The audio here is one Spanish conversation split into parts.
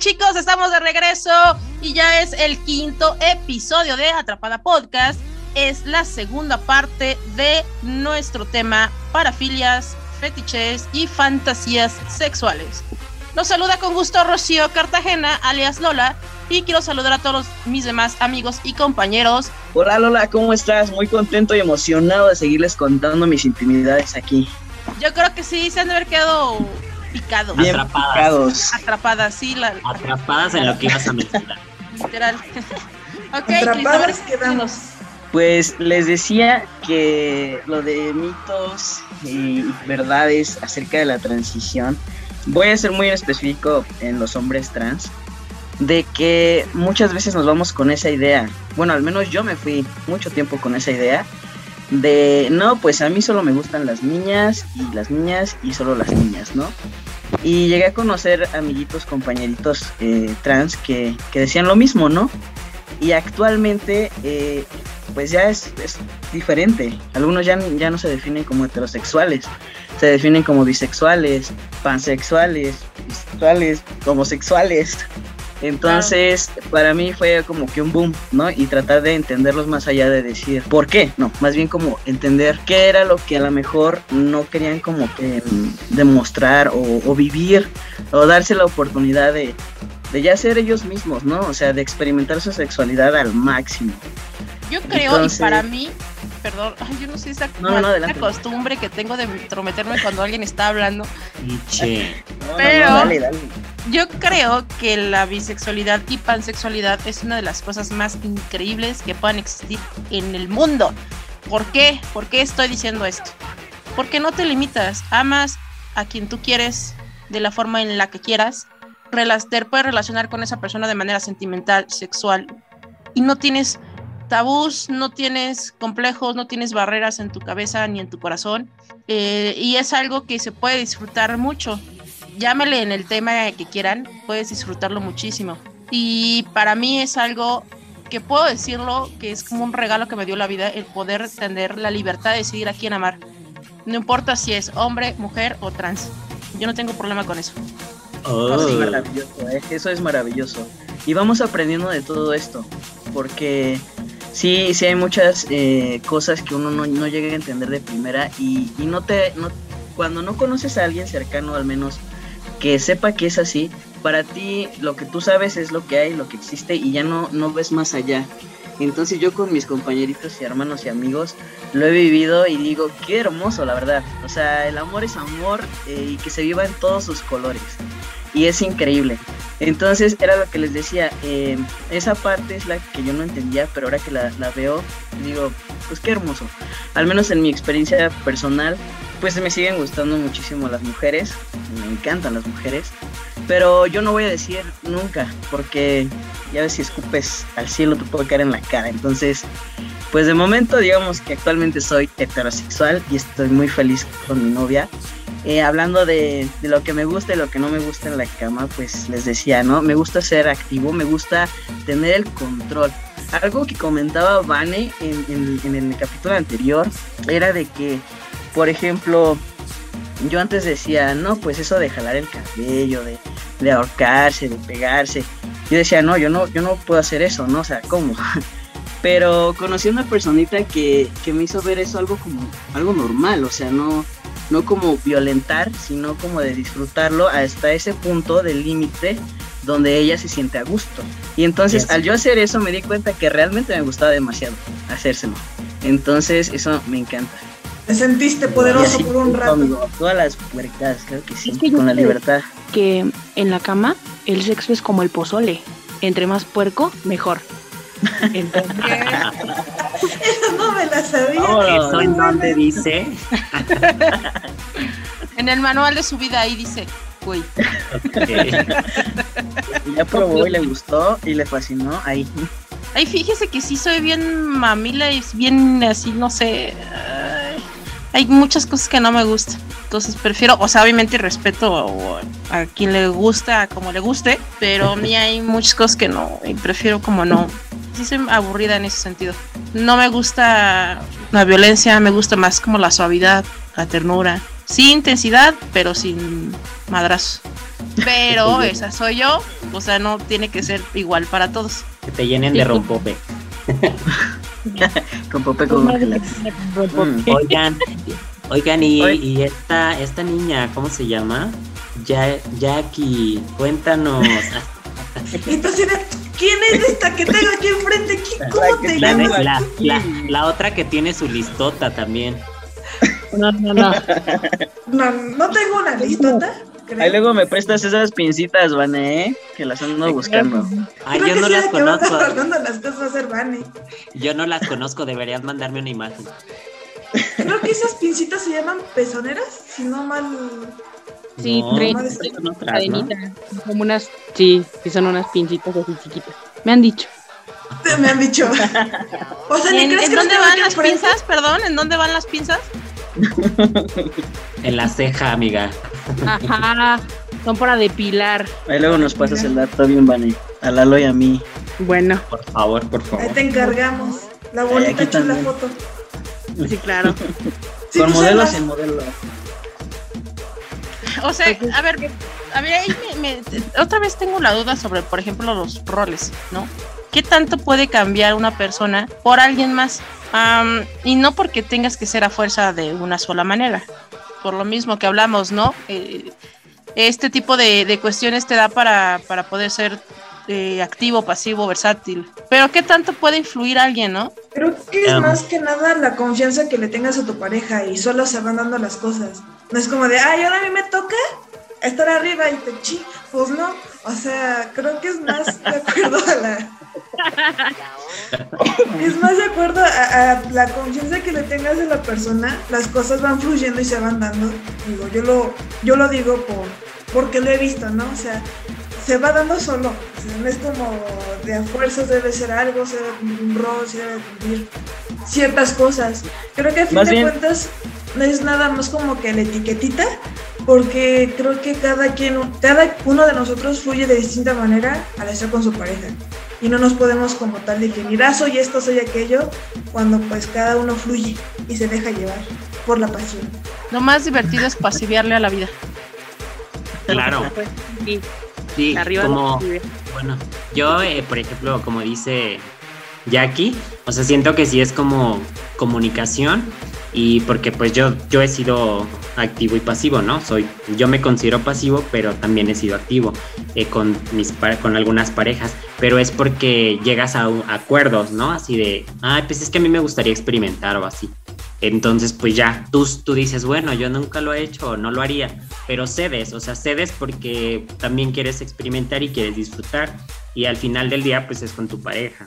chicos? Estamos de regreso y ya es el quinto episodio de Atrapada Podcast. Es la segunda parte de nuestro tema parafilias, fetiches y fantasías sexuales. Nos saluda con gusto Rocío Cartagena, alias Lola, y quiero saludar a todos mis demás amigos y compañeros. Hola Lola, ¿cómo estás? Muy contento y emocionado de seguirles contando mis intimidades aquí. Yo creo que sí, se han de haber quedado picados. Bien Atrapadas. picados. Atrapadas, sí. La, Atrapadas en lo que ibas a mencionar. literal. ok, Atrapadas quedamos. Pues les decía que lo de mitos y verdades acerca de la transición, voy a ser muy específico en los hombres trans, de que muchas veces nos vamos con esa idea, bueno, al menos yo me fui mucho tiempo con esa idea, de no, pues a mí solo me gustan las niñas y las niñas y solo las niñas, ¿no? Y llegué a conocer amiguitos, compañeritos eh, trans que, que decían lo mismo, ¿no? Y actualmente, eh, pues ya es, diferente. Algunos ya, ya no se definen como heterosexuales, se definen como bisexuales, pansexuales, bisexuales, homosexuales. Entonces, para mí fue como que un boom, ¿no? Y tratar de entenderlos más allá de decir por qué, no, más bien como entender qué era lo que a lo mejor no querían como que mm, demostrar o, o vivir o darse la oportunidad de, de ya ser ellos mismos, ¿no? O sea, de experimentar su sexualidad al máximo. Yo creo, Entonces- y para mí, perdón, ay, yo no sé esa No, costumbre que tengo de intrometerme cuando alguien está hablando. Y che, No, no, Pero- no, dale, dale. Yo creo que la bisexualidad y pansexualidad es una de las cosas más increíbles que puedan existir en el mundo. ¿Por qué? ¿Por qué estoy diciendo esto? Porque no te limitas, amas a quien tú quieres de la forma en la que quieras, te puedes relacionar con esa persona de manera sentimental, sexual, y no tienes tabús, no tienes complejos, no tienes barreras en tu cabeza ni en tu corazón, eh, y es algo que se puede disfrutar mucho llámele en el tema que quieran, puedes disfrutarlo muchísimo. Y para mí es algo que puedo decirlo, que es como un regalo que me dio la vida, el poder tener la libertad de decidir a quién amar. No importa si es hombre, mujer o trans. Yo no tengo problema con eso. oh, Eso es maravilloso, ¿eh? eso es maravilloso. Y vamos aprendiendo de todo esto, porque sí, sí hay muchas eh, cosas que uno no, no llega a entender de primera y, y no te, no, cuando no conoces a alguien cercano al menos que sepa que es así, para ti lo que tú sabes es lo que hay, lo que existe y ya no, no ves más allá. Entonces yo con mis compañeritos y hermanos y amigos lo he vivido y digo, qué hermoso, la verdad. O sea, el amor es amor eh, y que se viva en todos sus colores. Y es increíble. Entonces era lo que les decía, eh, esa parte es la que yo no entendía, pero ahora que la, la veo, digo, pues qué hermoso. Al menos en mi experiencia personal, pues me siguen gustando muchísimo las mujeres, me encantan las mujeres, pero yo no voy a decir nunca, porque ya ves si escupes al cielo te puede caer en la cara. Entonces, pues de momento digamos que actualmente soy heterosexual y estoy muy feliz con mi novia. Eh, hablando de, lo que me gusta y lo que no me gusta en la cama, pues les decía, ¿no? Me gusta ser activo, me gusta tener el control. Algo que comentaba Vane en el capítulo anterior era de que, por ejemplo, yo antes decía, no, pues eso de jalar el cabello, de, de ahorcarse, de pegarse. Yo decía, no, yo no, yo no puedo hacer eso, ¿no? O sea, ¿cómo? Pero conocí a una personita que, que me hizo ver eso algo como algo normal, o sea, no, no como violentar, sino como de disfrutarlo hasta ese punto del límite donde ella se siente a gusto. Y entonces Yes. al yo hacer eso me di cuenta que realmente me gustaba demasiado hacérselo. Entonces eso me encanta. Te sentiste poderoso por un rato. amigo, todas las puercadas, creo que sí, Es que yo con la libertad. que en la cama el sexo es como el pozole. Entre más puerco, mejor. Entonces, Esa no me la sabía. Vámonos. ¿Eso en dónde dice? En el manual de su vida ahí dice, güey, Eh, Y ya probó y le gustó y le fascinó ahí. Ay, fíjese que sí soy bien mamila y es bien así, no sé. Hay muchas cosas que no me gustan. Entonces prefiero, o sea, obviamente respeto a, quien le gusta, como le guste, pero a mí hay muchas cosas que no, y prefiero como no. Sí soy aburrida en ese sentido. No me gusta la violencia, me gusta más como la suavidad, la ternura. Sí, intensidad, pero sin madrazos. Pero esa soy yo. O sea, no tiene que ser igual para todos. Que te llenen de rompope. Con Pope con. Mm. Oigan, oigan, y, esta, esta niña, ¿cómo se llama? Ya, Jackie, cuéntanos. De, ¿quién es esta que tengo aquí enfrente? ¿Qui- ¿Cómo te La, llamas? la, la, la otra que tiene su listota también. No, no, no. No, no tengo una listota. Creo. Ahí luego me prestas esas pincitas, Vane, ¿eh? Que las ando buscando. Ay, yo no las conozco. las cosas ser Vane. Yo no las conozco, deberías mandarme una imagen. Creo que esas pincitas se llaman pezoneras, si no mal. Sí, No, traen son otras, ¿no? cadenita. Como unas, sí, sí son unas pincitas así chiquitas. Me han dicho. te- Me han dicho. O sea, ¿Y ¿ni ¿En, crees en que dónde van las pinzas? Perdón, ¿en dónde van las pinzas? En la ceja, amiga. Ajá, son para depilar. Ahí luego nos pasas el dato bien, Vane. A Lalo y a mí. Bueno, Por favor, por Ahí favor. te encargamos. La bonita chula también. foto. sí, claro. Sin Con modelos en modelos. O sea, a ver, a ver, ahí me- me- otra vez tengo la duda sobre, por ejemplo, los roles, ¿no? ¿Qué tanto puede cambiar una persona por alguien más? Am, y no porque tengas que ser a fuerza de una sola manera. Por lo mismo que hablamos, ¿no? Eh, este tipo de, de cuestiones te da para, para poder ser eh, activo, pasivo, versátil. Pero ¿qué tanto puede influir alguien, no? Creo que es Um. más que nada la confianza que le tengas a tu pareja y solo se van dando las cosas. No es como de, ay, ahora a mí me toca estar arriba y te chi. Pues no. O sea, creo que es más de acuerdo a la. Es más de acuerdo a, a la confianza que le tengas de la persona, las cosas van fluyendo y se van dando. Digo, yo lo, yo lo digo por, porque lo he visto, ¿no? O sea, se va dando solo. O sea, no es como de a fuerzas debe ser algo, se debe cumplir un rol, se debe cumplir ciertas cosas. Creo que a fin Más de bien- cuentas no es nada más como que la etiquetita, porque creo que cada quien, cada uno de nosotros fluye de distinta manera al estar con su pareja. Y no nos podemos como tal definir, ah, soy esto, soy aquello, cuando pues cada uno fluye y se deja llevar por la pasión. Lo más divertido es pasiviarle a la vida. Claro. Pues, sí, Sí, arriba como, de bueno, yo, eh, por ejemplo, como dice Jackie, o sea, siento que sí es como comunicación y porque pues yo, yo he sido activo y pasivo, ¿no? Soy, yo me considero pasivo, pero también he sido activo eh, con, mis, con algunas parejas, pero es porque llegas a, un- acuerdos, ¿no? Así de, ay, pues es que a mí me gustaría experimentar o así. Entonces, pues ya, tú, tú dices, bueno, yo nunca lo he hecho, no lo haría, pero cedes, o sea, cedes porque también quieres experimentar y quieres disfrutar y al final del día pues es con tu pareja.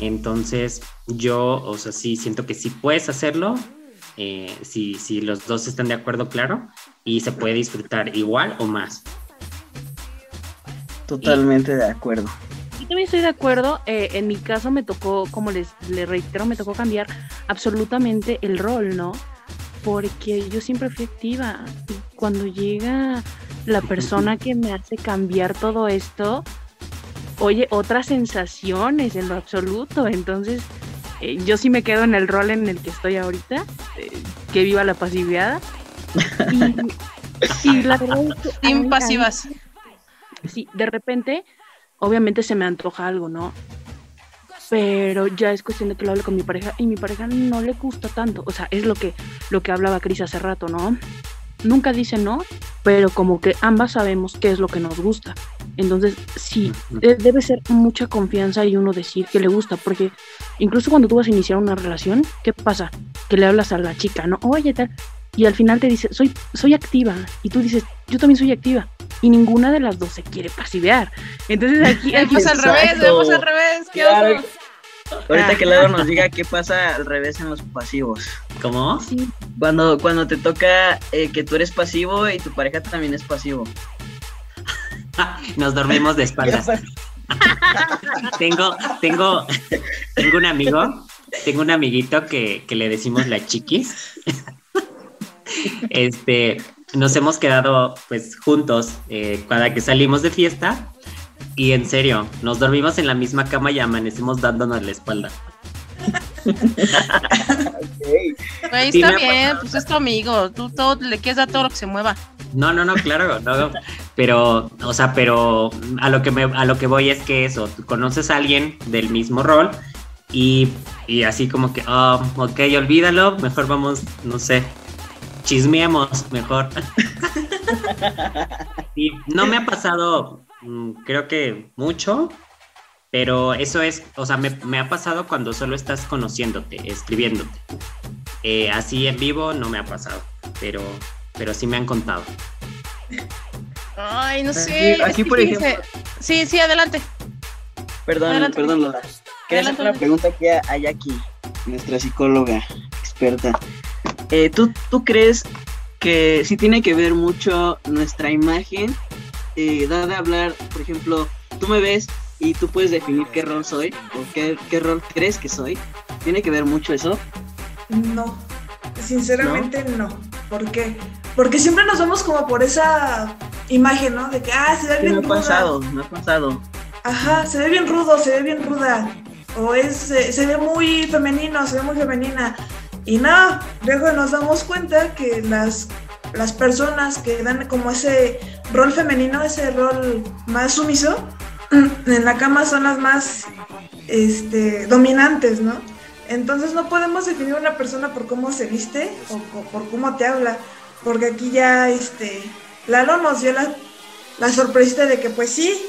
Entonces yo, o sea, sí siento que sí puedes hacerlo, eh, si, si los dos están de acuerdo, claro, y se puede disfrutar igual o más. Totalmente de acuerdo. Yo también estoy de acuerdo. eh, en mi caso me tocó, como les, les reitero, me tocó cambiar absolutamente el rol, ¿no? Porque yo siempre fui activa. Y cuando llega la persona que me hace cambiar todo esto, oye, otras sensaciones en lo absoluto. Entonces, eh, yo sí me quedo en el rol en el que estoy ahorita. eh, que viva la pasividad. Y, y la verdad es que mí- pasivas. sí, de repente, obviamente se me antoja algo, ¿no? Pero ya es cuestión de que lo hable con mi pareja y mi pareja no le gusta tanto. O sea, es lo que, lo que hablaba Cris hace rato, ¿no? Nunca dice no, pero como que ambas sabemos qué es lo que nos gusta. Entonces, sí, de- debe ser mucha confianza y uno decir que le gusta, porque incluso cuando tú vas a iniciar una relación, ¿qué pasa? Que le hablas a la chica, ¿no? Oye, tal. Y al final te dice, soy, soy activa. Y tú dices, yo también soy activa. Y ninguna de las dos se quiere pasivear. Entonces aquí, aquí Vemos al revés, vemos al revés. ¿Qué Claro. Ahorita que Lalo nos diga qué pasa al revés en los pasivos. ¿Cómo? sí, Cuando, cuando te toca eh, que tú eres pasivo y tu pareja también es pasivo. Nos dormimos de espaldas. tengo, tengo, tengo un amigo, tengo un amiguito que, que le decimos la chiquis. este, nos hemos quedado pues juntos eh, cada que salimos de fiesta y en serio, nos dormimos en la misma cama y amanecemos dándonos la espalda. Sí, está bien, pues es tu amigo. Tú todo, le quieres dar todo lo que se mueva. No, no, no, claro, no, pero, o sea, pero a lo que me, a lo que voy es que eso, conoces a alguien del mismo rol y, y así como que, oh, ok, olvídalo, mejor vamos, no sé, chismeemos mejor. y no me ha pasado, mm, creo que mucho, pero eso es, o sea, me, me ha pasado cuando solo estás conociéndote, escribiéndote. Eh, así en vivo no me ha pasado, pero, pero sí me han contado. Ay, no Aquí- sé. aquí, que por ejemplo- Sí, sí, adelante. Perdón, Adelante. perdón, Lola. Quería hacer una pregunta aquí a, a Jackie, nuestra psicóloga experta. Eh, ¿tú, ¿Tú crees que sí tiene que ver mucho nuestra imagen? Eh, da de hablar, por ejemplo, tú me ves y tú puedes definir qué rol soy o qué, qué rol crees que soy. ¿Tiene que ver mucho eso? No, sinceramente no. ¿Por qué? Porque siempre nos vamos como por esa imagen, ¿no? De que, ah, se ve Sí, bien me ha ruda. pasado, me ha pasado. Ajá, se ve bien rudo, se ve bien ruda. O es, se, se ve muy femenino, se ve muy femenina. Y no, luego nos damos cuenta que las, las personas que dan como ese rol femenino, ese rol más sumiso, en la cama son las más este, dominantes, ¿no? Entonces no podemos definir a una persona por cómo se viste o, por cómo te habla, porque aquí ya este, Lalo nos dio la, la sorpresita de que pues sí,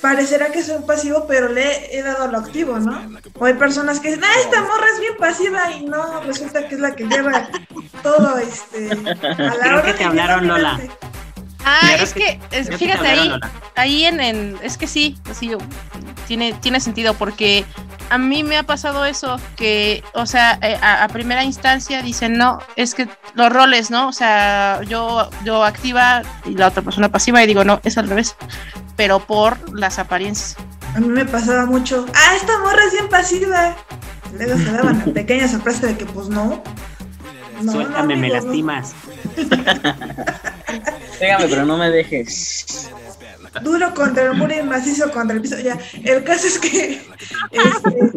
parecerá que soy pasivo, pero le he dado lo activo, ¿no? O hay personas que dicen, ah, esta morra es bien pasiva y no, resulta que es la que lleva todo este... A la hora que te de hablaron, Lola. Ah, es que- que, es- creo que te fíjate hablaron, ahí, Lola. ahí en, en- es que sí, sí, tiene, tiene sentido porque a mí me ha pasado eso, que, o sea, eh, a, a primera instancia dicen, no, es que los roles, ¿no? O sea, yo, yo activa y la otra persona pasiva y digo, no, es al revés, pero por las apariencias. A mí me pasaba mucho, ah, esta morra es bien pasiva. Luego se daban la pequeña sorpresa de que pues no. No, Suéltame, no, me amigo, lastimas. Pégame, pero no me dejes. Duro contra el muro y macizo contra el piso. Ya, el caso es que este,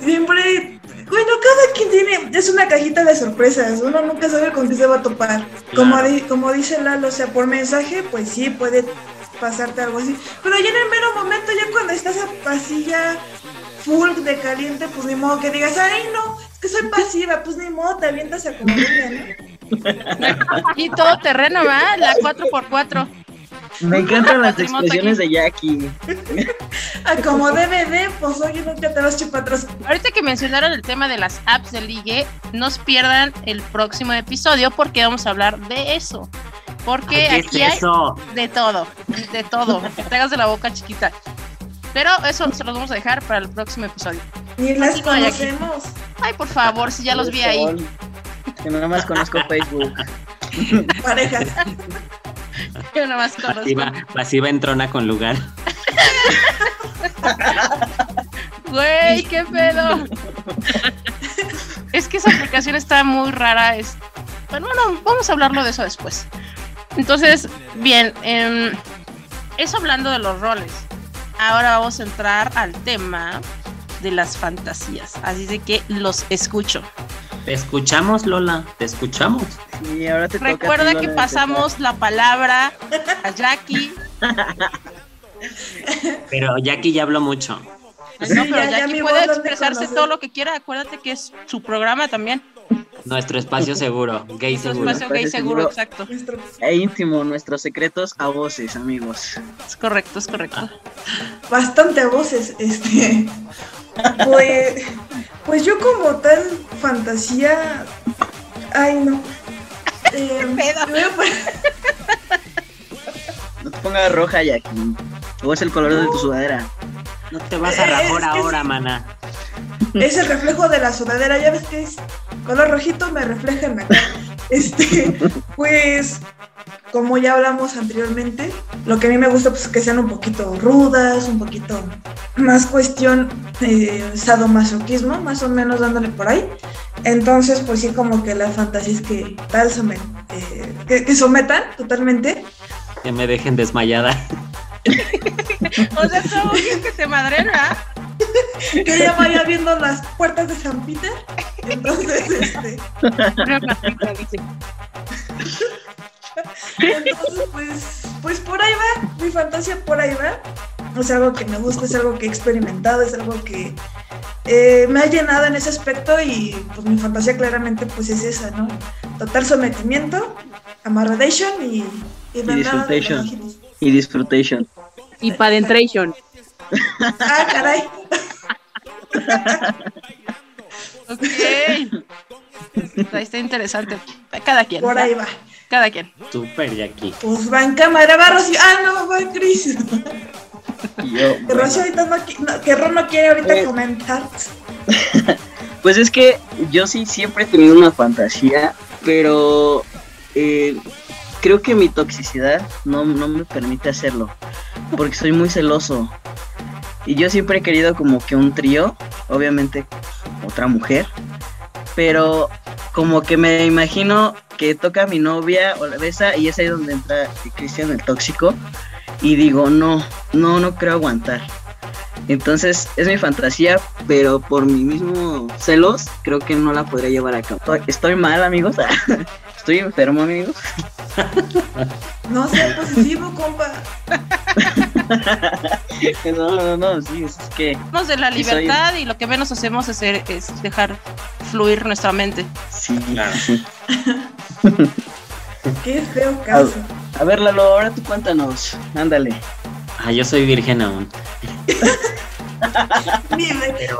siempre, bueno, cada quien tiene, es una cajita de sorpresas. Uno nunca sabe con qué se va a topar. Como, di- como dice Lalo, o sea, por mensaje, pues sí puede pasarte algo así. Pero ya en el mero momento, ya cuando estás así ya full de caliente, pues ni modo que digas, ay no, es que soy pasiva, pues ni modo, te avientas a venga, ¿no? Y todo terreno, ¿va? La 4x4. Me encantan las expresiones de Jackie. A como DVD, pues oye, nunca te vas chupa atrás. Ahorita que mencionaron el tema de las apps de ligue, no se pierdan el próximo episodio porque vamos a hablar de eso. Porque ¿Qué aquí es hay eso? de todo, de todo. Que te hagas de la boca chiquita. Pero eso se los vamos a dejar para el próximo episodio. Ni las conocemos. Ay, por favor, si ya los vi ahí. Que nada más conozco Facebook. Parejas. Yo nada más conozco. Pasiva, pasiva entrona con lugar. Güey, qué pedo. Es que esa aplicación está muy rara. Es... Bueno, bueno, vamos a hablarlo de eso después. Entonces, bien, em, eso hablando de los roles. Ahora vamos a entrar al tema de las fantasías. Así de que los escucho. Te escuchamos, Lola, te escuchamos. Y ahora te toca a ti, Recuerda Lola, que pasamos la palabra a Jackie. Pero Jackie ya habló mucho. Sí, no, pero ya- Jackie puede expresarse todo lo que quiera. Acuérdate que es su programa también. Nuestro espacio seguro, gay Su seguro. espacio gay seguro, seguro. exacto. Nuestro-. E íntimo, nuestros secretos a voces, amigos. Es correcto, es correcto. bastante voces, este. Pues, pues yo como tal fantasía, ay no. Eh, pedo? me voy a poner- No te pongas roja, Jackie. O es el color de tu sudadera. No te vas a Eh, rajar es que ahora, sí. mana. es el reflejo de la sudadera, ya ves que es color rojito, me refleja en la cara. Este, pues, como ya hablamos anteriormente, lo que a mí me gusta pues que sean un poquito rudas, un poquito más cuestión eh, sadomasoquismo, más o menos dándole por ahí. Entonces, pues sí, como que la fantasía es que tal somet- eh, que, que sometan totalmente. Que me dejen desmayada. O sea, bien que te madren, ¿verdad? que ella vaya viendo las puertas de San Peter. Entonces, este. Entonces, pues, pues por ahí va, mi fantasía por ahí va. Es algo que me gusta, es algo que he experimentado, es algo que eh, me ha llenado en ese aspecto y pues mi fantasía claramente pues es esa, ¿no? Total sometimiento, amarradation y, y, disfrutation. Y disfrutation. Y padentration. ah, caray. ok. Está interesante. Cada quien. Por ahí va. Cada quien. Súper, Jackie. Pues va en cámara, va Rocío. Ah, no, va Cris. que Rocío ahorita no, que Ron no quiere ahorita eh. comentar. pues es que yo sí siempre he tenido una fantasía, pero eh, creo que mi toxicidad no, no me permite hacerlo, porque soy muy celoso. Y yo siempre he querido como que un trío, obviamente otra mujer, pero como que me imagino que toca a mi novia o la besa y es ahí donde entra Cristian el tóxico y digo, no, no, no creo aguantar. Entonces es mi fantasía, pero por mi mismo celos creo que no la podría llevar a cabo. Estoy mal, amigos. Estoy enfermo, amigos. No sea positivo, compa. no, no, no, sí, es que. Somos de la libertad y lo que menos hacemos es, es dejar fluir nuestra mente. Sí, claro. Qué feo caso. A, ver, Lalo, ahora tú cuéntanos. Ándale. Ah, yo soy virgen aún. pero,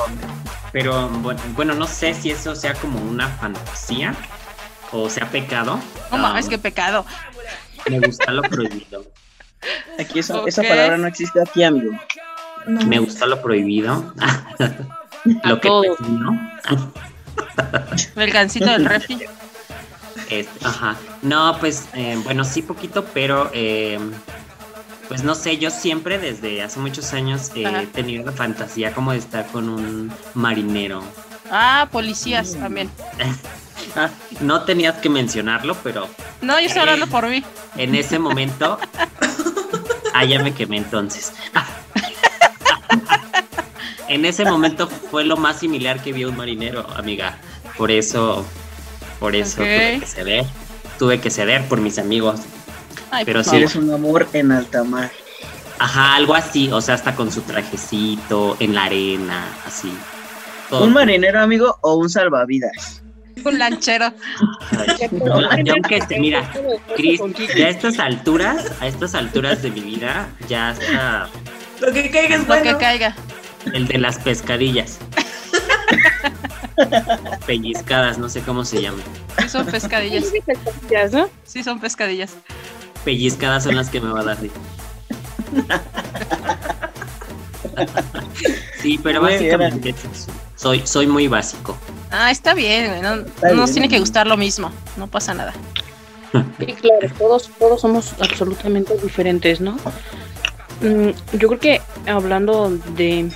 pero bueno, no sé si eso sea como una fantasía o sea pecado. No es que pecado. Me gusta lo prohibido. Aquí esa palabra no existe aquí, amigo. Me gusta lo prohibido. lo que ¿no? El gancito del refri. ajá. No, pues, eh, bueno, sí poquito, pero eh, pues no sé, yo siempre desde hace muchos años he tenido la fantasía como de estar con un marinero. Ah, policías también. No tenías que mencionarlo, pero. No, yo estoy hablando por mí. En ese momento. Ah, ya me quemé entonces. en ese momento fue lo más similar que vi un marinero, amiga. Por eso. Por eso tuve que ceder. Tuve que ceder por mis amigos. pero si eres un amor en alta mar. Ajá, algo así, o sea, hasta con su trajecito, en la arena, así. ¿Un marinero, amigo, o un salvavidas? Un lanchero. mira, Cris, a estas alturas, a estas alturas de mi vida, ya está. Lo que caiga es Lo que caiga. El de las pescadillas. Pellizcadas, no sé cómo se llaman. Sí, son pescadillas. Sí, son pescadillas. Pellizcadas son las que me va a dar. Sí, pero básicamente soy, soy muy básico. Ah, está bien, no, nos tiene que gustar lo mismo, no pasa nada. Sí, claro, todos, todos somos absolutamente diferentes, ¿no? Mm, yo creo que hablando de,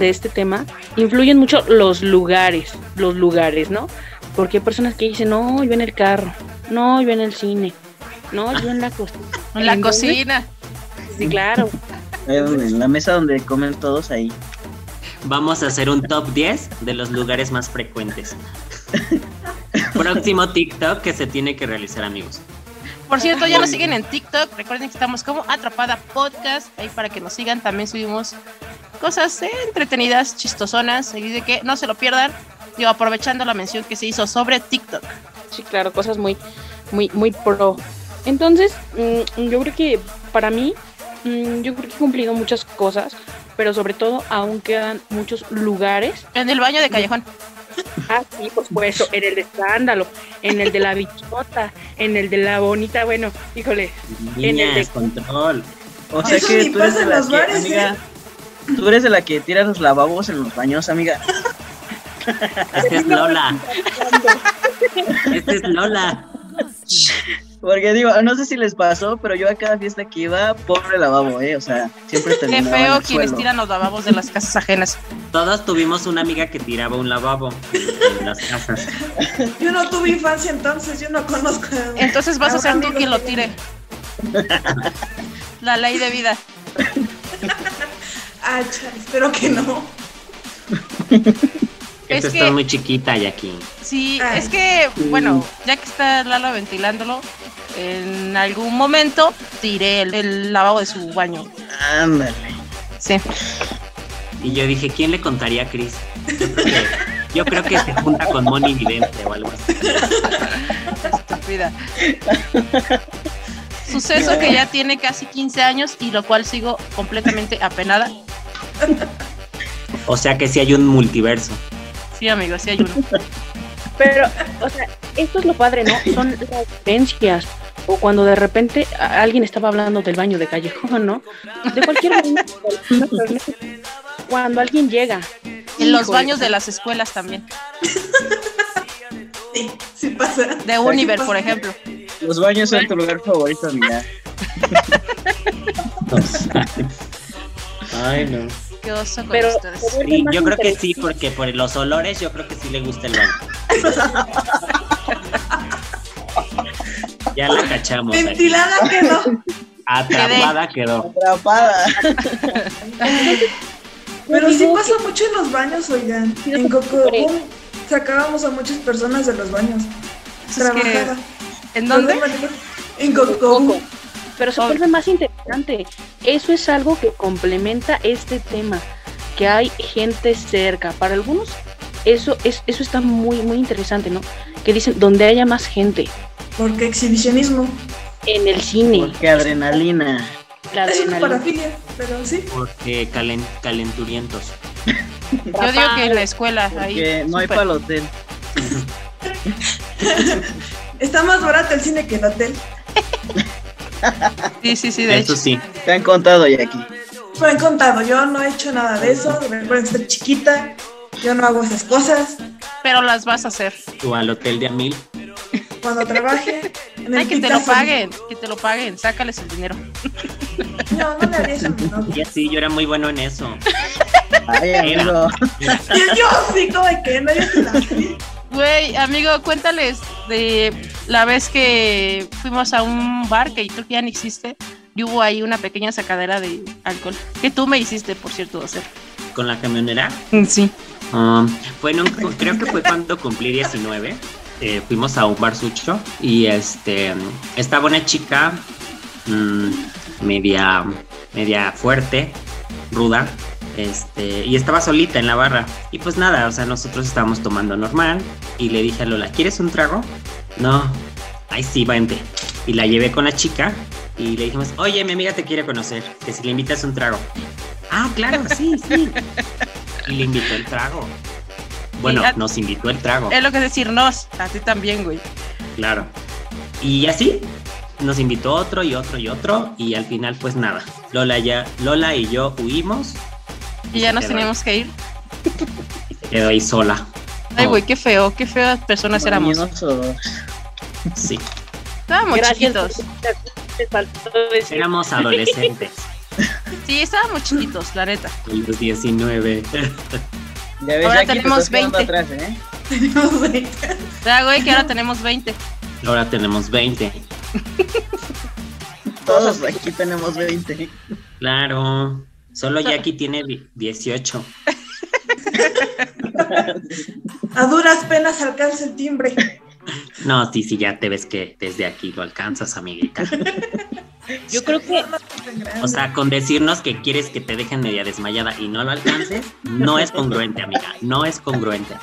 este tema, influyen mucho los lugares, los lugares, ¿no? Porque hay personas que dicen, no, yo en el carro, no, yo en el cine, no, yo en la cocina. En la cocina. Sí, claro. En la mesa donde comen todos ahí. Vamos a hacer un top 10 de los lugares más frecuentes. Próximo TikTok que se tiene que realizar, amigos. Por cierto, ya nos siguen en TikTok. Recuerden que estamos como Atrapada Podcast. Ahí para que nos sigan. También subimos cosas entretenidas, chistosonas. Y de que no se lo pierdan. Yo aprovechando la mención que se hizo sobre TikTok. Sí, claro, cosas muy, muy, muy pro. Entonces, mm, yo creo que para mí, mm, yo creo que he cumplido muchas cosas pero sobre todo aún quedan muchos lugares. En el baño de Callejón. Ah, sí, por supuesto, en el de escándalo, en el de la bichota, en el de la bonita, bueno, híjole, en el de control. O sea que tú eres de la que, amiga, ¿eh? tú eres de la que tira los lavabos en los baños, amiga. Esta es Lola. Esta es Lola. Porque digo, no sé si les pasó, pero yo a cada fiesta que iba, pobre lavabo, ¿eh? O sea, siempre Qué feo quienes tiran los lavabos de las casas ajenas. Todos tuvimos una amiga que tiraba un lavabo en las casas. Yo no tuve infancia entonces, yo no conozco. Entonces vas a ser tú quien lo tire. La ley de vida. ah, espero que no. Que Es que- estás muy chiquita, Jackie. Sí, Ay. es que, bueno, ya que está Lalo ventilándolo, en algún momento tiré el, el lavabo de su baño. Ándale. Sí. Y yo dije, ¿quién le contaría a Chris? Yo creo que, yo creo que se junta con Moni Vidente o algo así. Estúpida. Suceso que ya tiene casi 15 años y lo cual sigo completamente apenada. O sea que sí hay un multiverso. Sí, amigo, sí hay uno. Pero, o sea, esto es lo padre, ¿no? Son las vivencias. O cuando de repente alguien estaba hablando del baño de callejón, ¿no? De cualquier baño. Cuando alguien llega. En los híjole, baños de las escuelas también. Sí, sí pasa. De Univer, por ejemplo. Los baños son tu lugar favorito, amiga. Ay, no. Qué oso con Pero ustedes. Sí, yo creo que sí, porque por los olores yo creo que sí le gusta el baño. ya la cachamos. aquí. Ventilada quedó. Atrapada quedó. Atrapada. Pero sí pasa mucho en los baños, oigan. En Cocobón sacábamos a muchas personas de los baños. Que-. ¿En dónde? En Cocobón. Pero se vuelve más interesante. Eso es algo que complementa este tema, que hay gente cerca. Para algunos, eso es eso está muy muy interesante, ¿no? Que dicen donde haya más gente, Porque exhibicionismo. en el cine, Porque adrenalina. la Es una parafilia, pero sí. Porque calen- calenturientos. Yo digo que en la escuela, ahí. Porque no hay para el hotel. Está más barato el cine que el hotel. Sí, sí, sí, de Eso hecho. sí. Te han contado, Jackie. Me han contado, yo no he hecho nada de eso. Recuerden estoy chiquita. Yo no hago esas cosas. Pero las vas a hacer. Tú al hotel de Amil. Cuando trabaje. En el Ay, que te lo paguen, que te lo paguen, sácales el dinero. No, no le haría eso novio. Ya sí, yo era muy bueno en eso. Ay, amigo. Yo, yo sí, como de que no, yo sí la sí. Güey, amigo, cuéntales de la vez que fuimos a un bar que creo que ya no existe y hubo ahí una pequeña sacadera de alcohol. Que tú me hiciste, por cierto, hacer. Con la camionera. Sí. Um, fue en un- creo que fue cuando cumplí 19. Eh, fuimos a un barsucho y este estaba una chica mm, media media fuerte, ruda, este y estaba solita en la barra y pues nada, o sea nosotros estábamos tomando normal y le dije a Lola, ¿quieres un trago? No, ay sí, vente y la llevé con la chica y le dijimos, oye mi amiga te quiere conocer, que si le invitas un trago. Ah, claro, sí, sí. Y le invitó el trago. Bueno, a- nos invitó el trago, Es lo que es decirnos, a ti también, güey. claro. Y así nos invitó otro y otro y otro y al final pues nada. Lola ya, Lola y yo huimos Y ya nos teníamos que ir. y se quedó ahí sola. Ay, Oh, güey, qué feo, qué feas personas éramos. Sí, Estábamos Gracias. chiquitos. Decir. éramos adolescentes. Sí, estábamos chiquitos, la neta. a los 19. Ya ves, Ahora Jackie, te tenemos estás quedando 20. atrás, ¿eh? Tenemos veinte. Ya, güey, que ahora tenemos 20. Ahora tenemos 20. Todos aquí tenemos 20. Claro. Solo Jackie tiene di- 18. A duras penas alcanza el timbre. No, sí, sí, ya te ves que desde aquí lo alcanzas, amiguita. Yo creo que O sea, con decirnos que quieres que te dejen media desmayada y no lo alcances, no es congruente, amiga. No es congruente.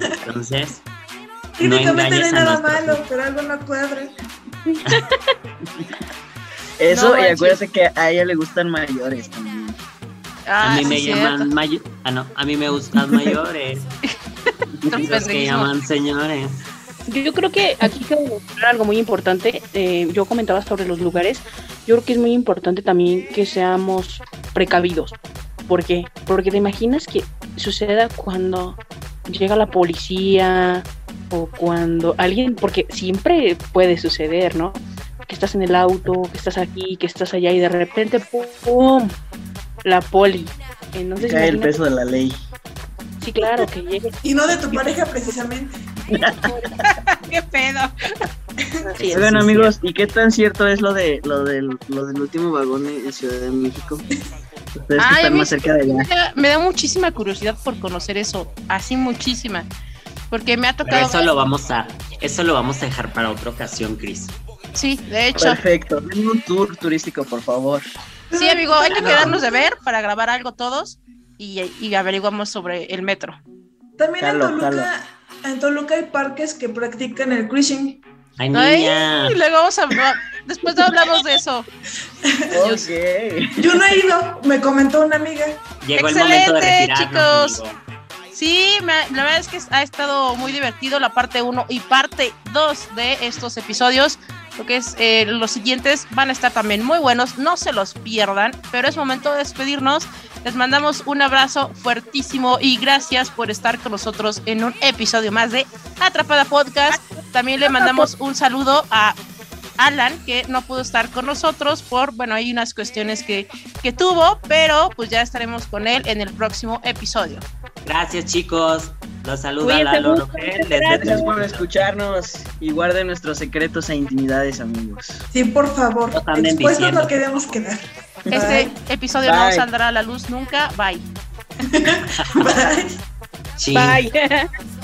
Entonces, no Técnicamente no hay engañes a nada malo, pero algo no cuadra. Eso, No y acuérdate que a ella le gustan mayores también. Ah, a mí sí, me cierto. llaman mayo- ah, no, a mí me gustan mayores. Los que llaman señores. Yo creo que aquí mencionar algo muy importante. eh, yo comentaba sobre los lugares. Yo creo que es muy importante también que seamos precavidos. ¿Por qué? Porque te imaginas que suceda cuando llega la policía o cuando alguien, porque siempre puede suceder, ¿no? Que estás en el auto, que estás aquí, que estás allá y de repente, ¡pum! La poli. Entonces, Cae el peso de la ley. Sí, claro, que llegue. Y no de tu pareja precisamente. ¿Qué pedo? Es. Oigan, sí, amigos, ¿y qué tan cierto es lo de lo del, lo del último vagón en Ciudad de México? Ustedes Ay, están más cerca de allá. me da, muchísima curiosidad por conocer eso, así muchísima. Porque me ha Pero tocado. eso lo vamos a, eso lo vamos a dejar para otra ocasión, Cris. Sí, de hecho. Perfecto. Denme un tour turístico, por favor. Sí, amigo, hay que quedarnos de ver para grabar algo todos y, y averiguamos sobre el metro. También en Jalo, Toluca, en Toluca hay parques que practican el cruising. Ay, Ay, niña. y luego vamos a. Después no hablamos de eso. Dios. Ok. Yo no he ido, me comentó una amiga. Llegó el momento de Excelente, chicos. amigo. Sí, me- la verdad es que ha estado muy divertido la parte 1 y parte 2 de estos episodios. Lo que es eh, los siguientes van a estar también muy buenos, no se los pierdan, pero es momento de despedirnos. Les mandamos un abrazo fuertísimo y gracias por estar con nosotros en un episodio más de Atrapada Podcast. También le mandamos un saludo a Alan, que no pudo estar con nosotros por, bueno, hay unas cuestiones que, que tuvo, pero pues ya estaremos con él en el próximo episodio. Gracias, chicos. Los saluda Cuídense Lalo mucho, Rogel desde Gracias por escucharnos y guarden nuestros secretos e intimidades, amigos. Sí, por favor. No diciendo. no queremos quedar. Este episodio no saldrá a la luz nunca. Bye. Bye. Bye.